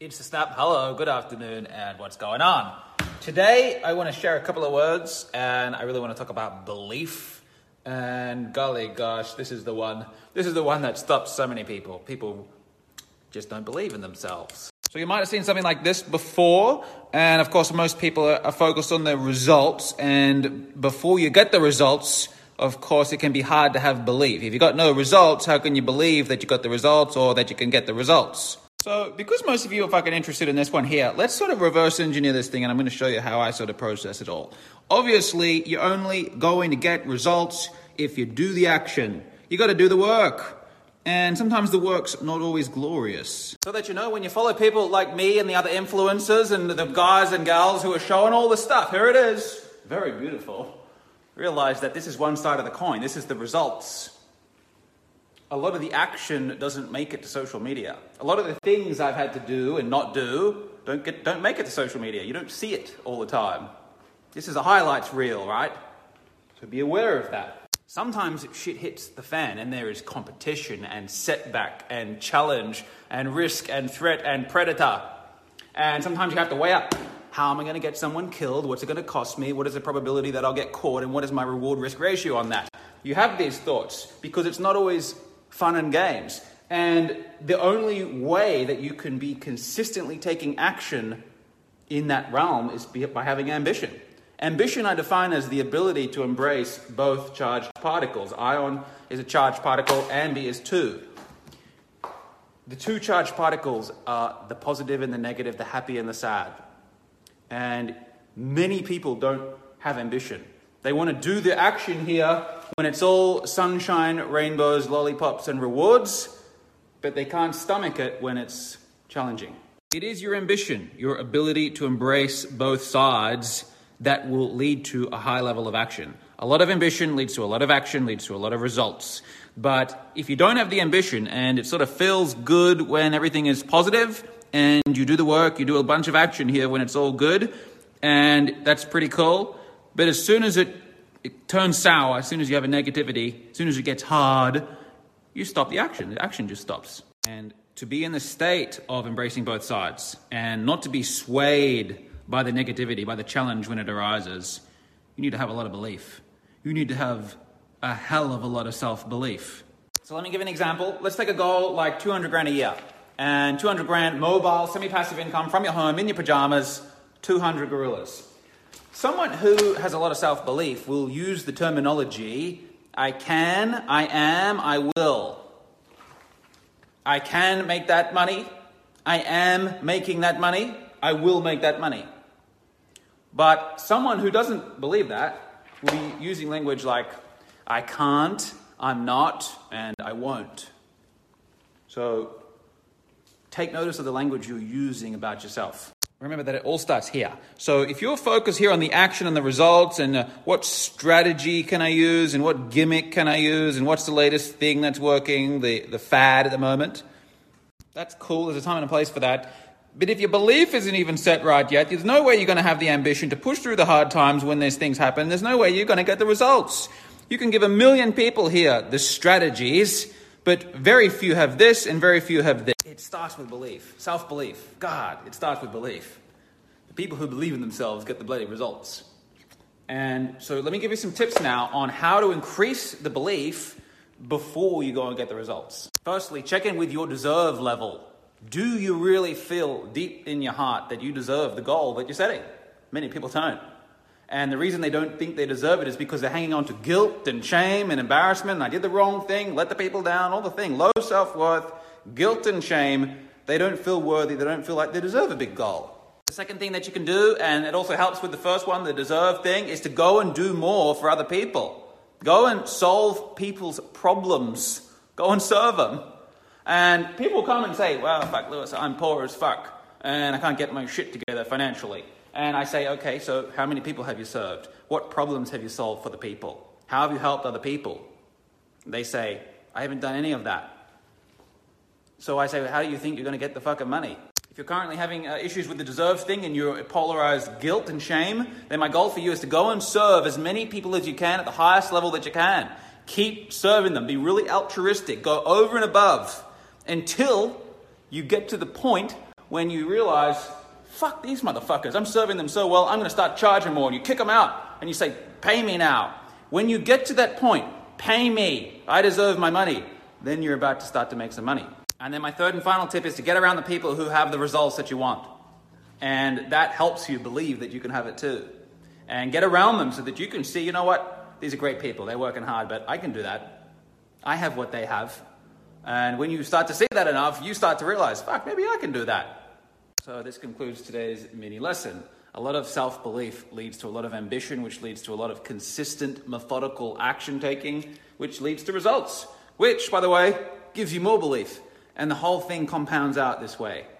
It's the Snap. Hello, good afternoon, and what's going on? Today, I want to share a couple of words, and I really want to talk about belief. And golly gosh, this is the one. This is the one that stops so many people. People just don't believe in themselves. So you might have seen something like this before, and of course, most people are focused on the results. And before you get the results, of course, it can be hard to have belief. If you got no results, how can you believe that you got the results or that you can get the results? So, because most of you are fucking interested in this one here, let's sort of reverse engineer this thing and I'm going to show you how I sort of process it all. Obviously, you're only going to get results if you do the action. You got to do the work. And sometimes the work's not always glorious. So that you know, when you follow people like me and the other influencers and the guys and gals who are showing all the stuff, here it is. Very beautiful. Realize that this is one side of the coin. This is the results a lot of the action doesn't make it to social media. A lot of the things I've had to do and not do don't, get, don't make it to social media. You don't see it all the time. This is a highlights reel, right? So be aware of that. Sometimes shit hits the fan and there is competition and setback and challenge and risk and threat and predator. And sometimes you have to weigh up how am I going to get someone killed? What's it going to cost me? What is the probability that I'll get caught? And what is my reward risk ratio on that? You have these thoughts because it's not always fun and games. And the only way that you can be consistently taking action in that realm is by having ambition. Ambition I define as the ability to embrace both charged particles. Ion is a charged particle, ambi is two. The two charged particles are the positive and the negative, the happy and the sad. And many people don't have ambition. They want to do the action here when it's all sunshine, rainbows, lollipops, and rewards, but they can't stomach it when it's challenging. It is your ambition, your ability to embrace both sides that will lead to a high level of action. A lot of ambition leads to a lot of action, leads to a lot of results. But if you don't have the ambition and it sort of feels good when everything is positive and you do the work, you do a bunch of action here when it's all good, and that's pretty cool. But as soon as it it turns sour as soon as you have a negativity, as soon as it gets hard, you stop the action. The action just stops. And to be in the state of embracing both sides and not to be swayed by the negativity, by the challenge when it arises, you need to have a lot of belief. You need to have a hell of a lot of self belief. So let me give an example. Let's take a goal like 200 grand a year. And 200 grand mobile, semi passive income from your home in your pajamas, 200 gorillas. Someone who has a lot of self belief will use the terminology I can, I am, I will. I can make that money. I am making that money. I will make that money. But someone who doesn't believe that will be using language like I can't, I'm not, and I won't. So take notice of the language you're using about yourself. Remember that it all starts here. So if you're focused here on the action and the results and uh, what strategy can I use and what gimmick can I use and what's the latest thing that's working, the, the fad at the moment, that's cool. There's a time and a place for that. But if your belief isn't even set right yet, there's no way you're going to have the ambition to push through the hard times when these things happen. There's no way you're going to get the results. You can give a million people here the strategies, but very few have this and very few have this. It starts with belief, self belief. God, it starts with belief. The people who believe in themselves get the bloody results. And so let me give you some tips now on how to increase the belief before you go and get the results. Firstly, check in with your deserve level. Do you really feel deep in your heart that you deserve the goal that you're setting? Many people don't. And the reason they don't think they deserve it is because they're hanging on to guilt and shame and embarrassment. And I did the wrong thing, let the people down, all the thing. Low self worth, guilt and shame. They don't feel worthy. They don't feel like they deserve a big goal. The second thing that you can do, and it also helps with the first one, the deserve thing, is to go and do more for other people. Go and solve people's problems. Go and serve them. And people come and say, well, fuck, Lewis, I'm poor as fuck, and I can't get my shit together financially. And I say, okay, so how many people have you served? What problems have you solved for the people? How have you helped other people? They say, I haven't done any of that. So I say, well, how do you think you're going to get the fucking money? If you're currently having uh, issues with the deserve thing and you're polarized guilt and shame, then my goal for you is to go and serve as many people as you can at the highest level that you can. Keep serving them. Be really altruistic. Go over and above until you get to the point when you realize, fuck these motherfuckers, I'm serving them so well, I'm going to start charging more. And you kick them out and you say, pay me now. When you get to that point, pay me, I deserve my money, then you're about to start to make some money. And then my third and final tip is to get around the people who have the results that you want. And that helps you believe that you can have it too. And get around them so that you can see, you know what, these are great people, they're working hard, but I can do that. I have what they have. And when you start to see that enough, you start to realize, fuck, maybe I can do that. So this concludes today's mini lesson. A lot of self belief leads to a lot of ambition, which leads to a lot of consistent, methodical action taking, which leads to results, which, by the way, gives you more belief. And the whole thing compounds out this way.